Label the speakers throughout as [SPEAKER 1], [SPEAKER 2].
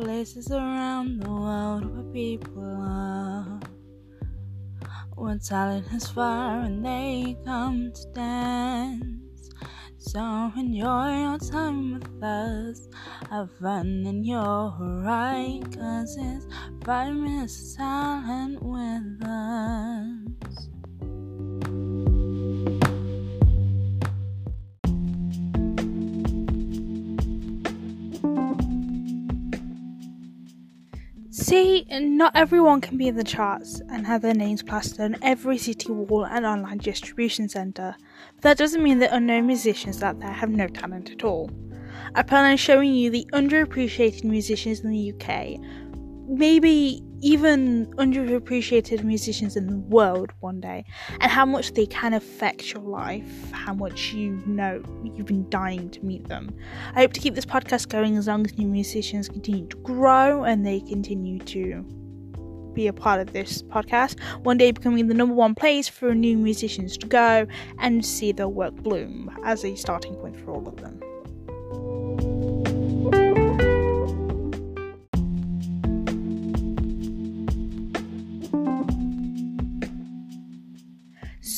[SPEAKER 1] places around the world where people are. Where talent is fire and they come to dance. So enjoy your time with us. Have fun and you're right. Cause it's five minutes of talent with us. See, not everyone can be in the charts and have their names plastered on every city wall and online distribution centre, but that doesn't mean that unknown musicians out there have no talent at all. I plan on showing you the underappreciated musicians in the UK, maybe even underappreciated musicians in the world one day, and how much they can affect your life, how much you know you've been dying to meet them. I hope to keep this podcast going as long as new musicians continue to grow and they continue to be a part of this podcast, one day becoming the number one place for new musicians to go and see their work bloom as a starting point for all of them.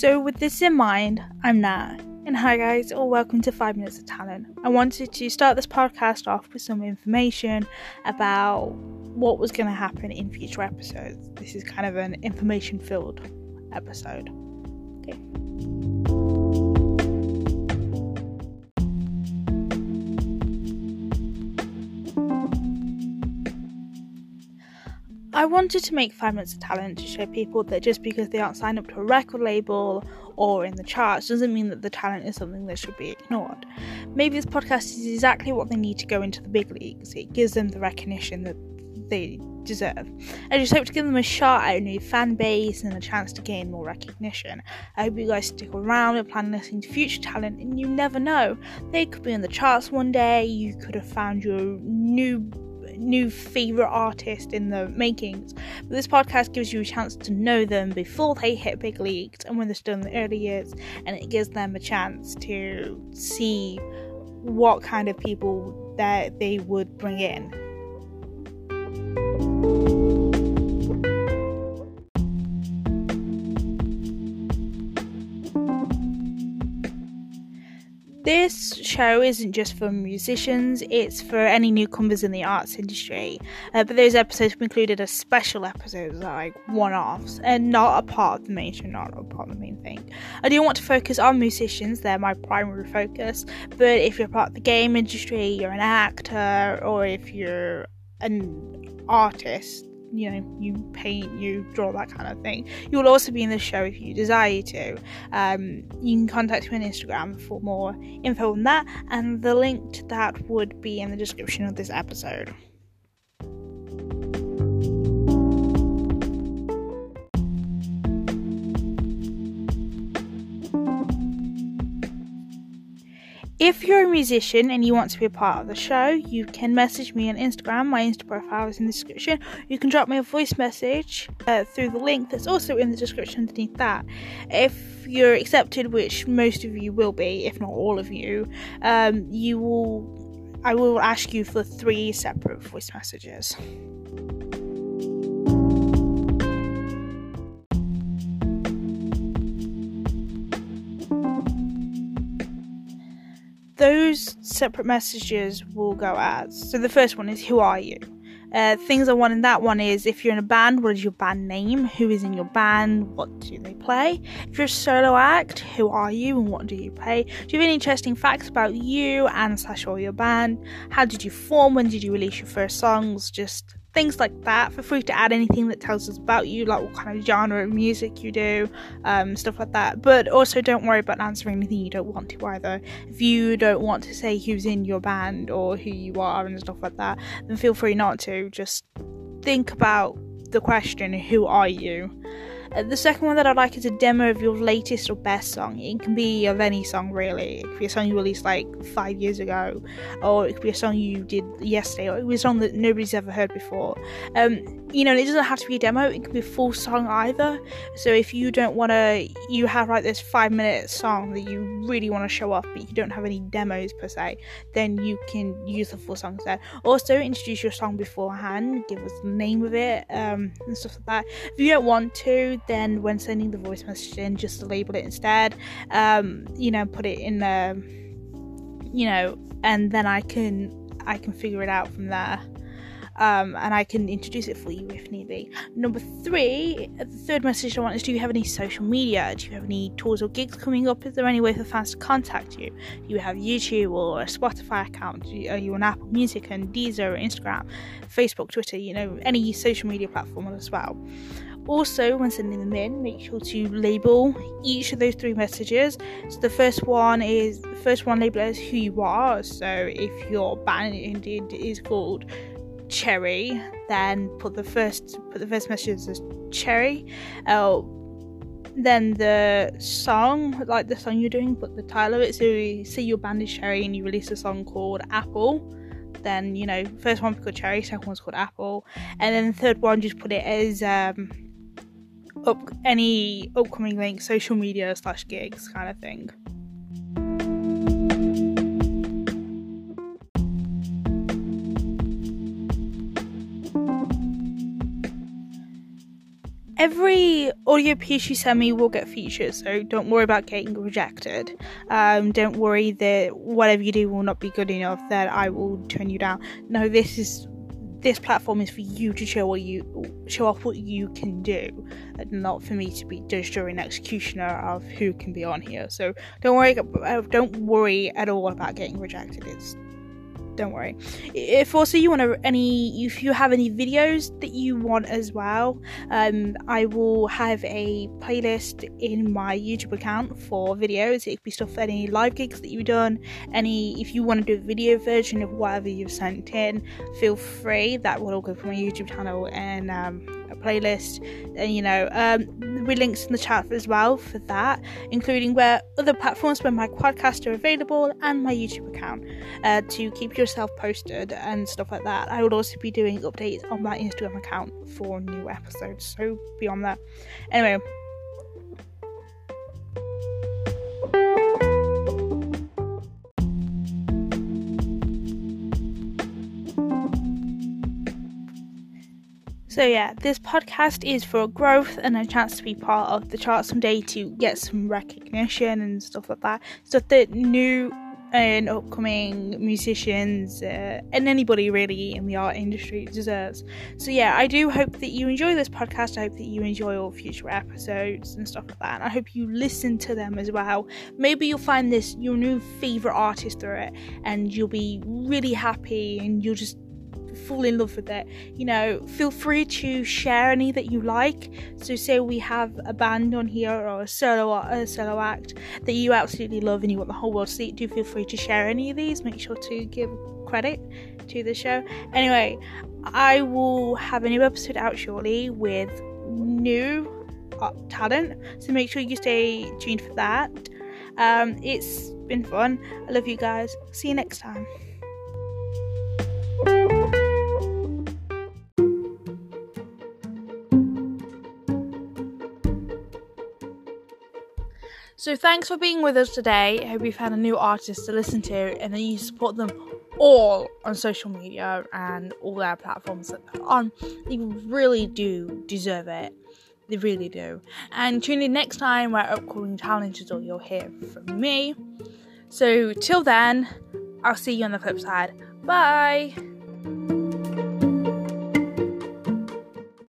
[SPEAKER 1] So, with this in mind, I'm Nat. And hi, guys, or welcome to 5 Minutes of Talent. I wanted to start this podcast off with some information about what was going to happen in future episodes. This is kind of an information filled episode. Okay. I wanted to make Five Minutes of Talent to show people that just because they aren't signed up to a record label or in the charts doesn't mean that the talent is something that should be ignored. Maybe this podcast is exactly what they need to go into the big leagues. It gives them the recognition that they deserve. I just hope to give them a shot at a new fan base and a chance to gain more recognition. I hope you guys stick around and plan listening to future talent, and you never know. They could be in the charts one day, you could have found your new new favorite artist in the makings. But this podcast gives you a chance to know them before they hit big leagues and when they're still in the early years, and it gives them a chance to see what kind of people that they would bring in. This show isn't just for musicians, it's for any newcomers in the arts industry. Uh, but those episodes included a special episodes like one offs and not a part of the main show, not a part of the main thing. I do want to focus on musicians, they're my primary focus. But if you're part of the game industry, you're an actor, or if you're an artist, you know, you paint, you draw, that kind of thing. You'll also be in the show if you desire to. Um, you can contact me on Instagram for more info on that, and the link to that would be in the description of this episode. If you're a musician and you want to be a part of the show, you can message me on Instagram. My Insta profile is in the description. You can drop me a voice message uh, through the link that's also in the description underneath that. If you're accepted, which most of you will be, if not all of you, um, you will. I will ask you for three separate voice messages. Those separate messages will go as so the first one is who are you uh, things I want in that one is if you're in a band, what is your band name? Who is in your band? What do they play? If you're a solo act, who are you and what do you play? Do you have any interesting facts about you and slash or your band? How did you form? When did you release your first songs? Just things like that. Feel free to add anything that tells us about you, like what kind of genre of music you do, um, stuff like that. But also, don't worry about answering anything you don't want to either. If you don't want to say who's in your band or who you are and stuff like that, then feel free not to. Just think about the question who are you? Uh, the second one that I'd like is a demo of your latest or best song. It can be of any song really. It could be a song you released like five years ago, or it could be a song you did yesterday, or it could be a song that nobody's ever heard before. Um, you know, it doesn't have to be a demo. It can be a full song either. So if you don't want to, you have like this five minute song that you really want to show off, but you don't have any demos per se, then you can use the full song instead. Also, introduce your song beforehand, give us the name of it, um, and stuff like that. If you don't want to, then when sending the voice message in, just label it instead. Um, you know, put it in the, you know, and then I can I can figure it out from there um, and I can introduce it for you if need be. Number three, the third message I want is do you have any social media? Do you have any tours or gigs coming up? Is there any way for fans to contact you? Do you have YouTube or a Spotify account? Are you on Apple Music and Deezer, or Instagram, Facebook, Twitter, you know, any social media platform as well? Also, when sending them in, make sure to label each of those three messages. So the first one is the first one label as who you are. So if your band indeed is called cherry, then put the first put the first message as cherry. Uh, then the song, like the song you're doing, put the title of it. So you say your band is Cherry and you release a song called Apple. Then you know, first one called Cherry, second one's called Apple, and then the third one just put it as um, up any upcoming links, social media slash gigs kind of thing. every audio piece you send me will get featured, so don't worry about getting rejected. Um, don't worry that whatever you do will not be good enough that I will turn you down. No, this is this platform is for you to show what you show off what you can do, not for me to be judge, jury, and executioner of who can be on here. So don't worry, uh, don't worry at all about getting rejected. It's don't worry. If also you want to any, if you have any videos that you want as well, um, I will have a playlist in my YouTube account for videos. It could be stuff any live gigs that you've done, any if you want to do a video version of whatever you've sent in, feel free. That will all go from my YouTube channel and um, a playlist, and you know, um, with links in the chat as well for that, including where other platforms where my podcasts are available and my YouTube account uh, to keep yourself posted and stuff like that. I will also be doing updates on my Instagram account for new episodes, so be on that. Anyway. So, yeah, this podcast is for growth and a chance to be part of the chart someday to get some recognition and stuff like that. Stuff that new and upcoming musicians uh, and anybody really in the art industry deserves. So, yeah, I do hope that you enjoy this podcast. I hope that you enjoy all future episodes and stuff like that. And I hope you listen to them as well. Maybe you'll find this your new favorite artist through it and you'll be really happy and you'll just fall in love with it. You know, feel free to share any that you like. So, say we have a band on here or a solo a solo act that you absolutely love and you want the whole world to see. Do feel free to share any of these. Make sure to give credit to the show. Anyway, I will have a new episode out shortly with new talent. So make sure you stay tuned for that. Um, it's been fun. I love you guys. See you next time. So thanks for being with us today. I hope you found a new artist to listen to and then you support them all on social media and all their platforms that on. They really do deserve it. They really do. And tune in next time where upcoming challenges or you'll hear from me. So till then, I'll see you on the flip side. Bye.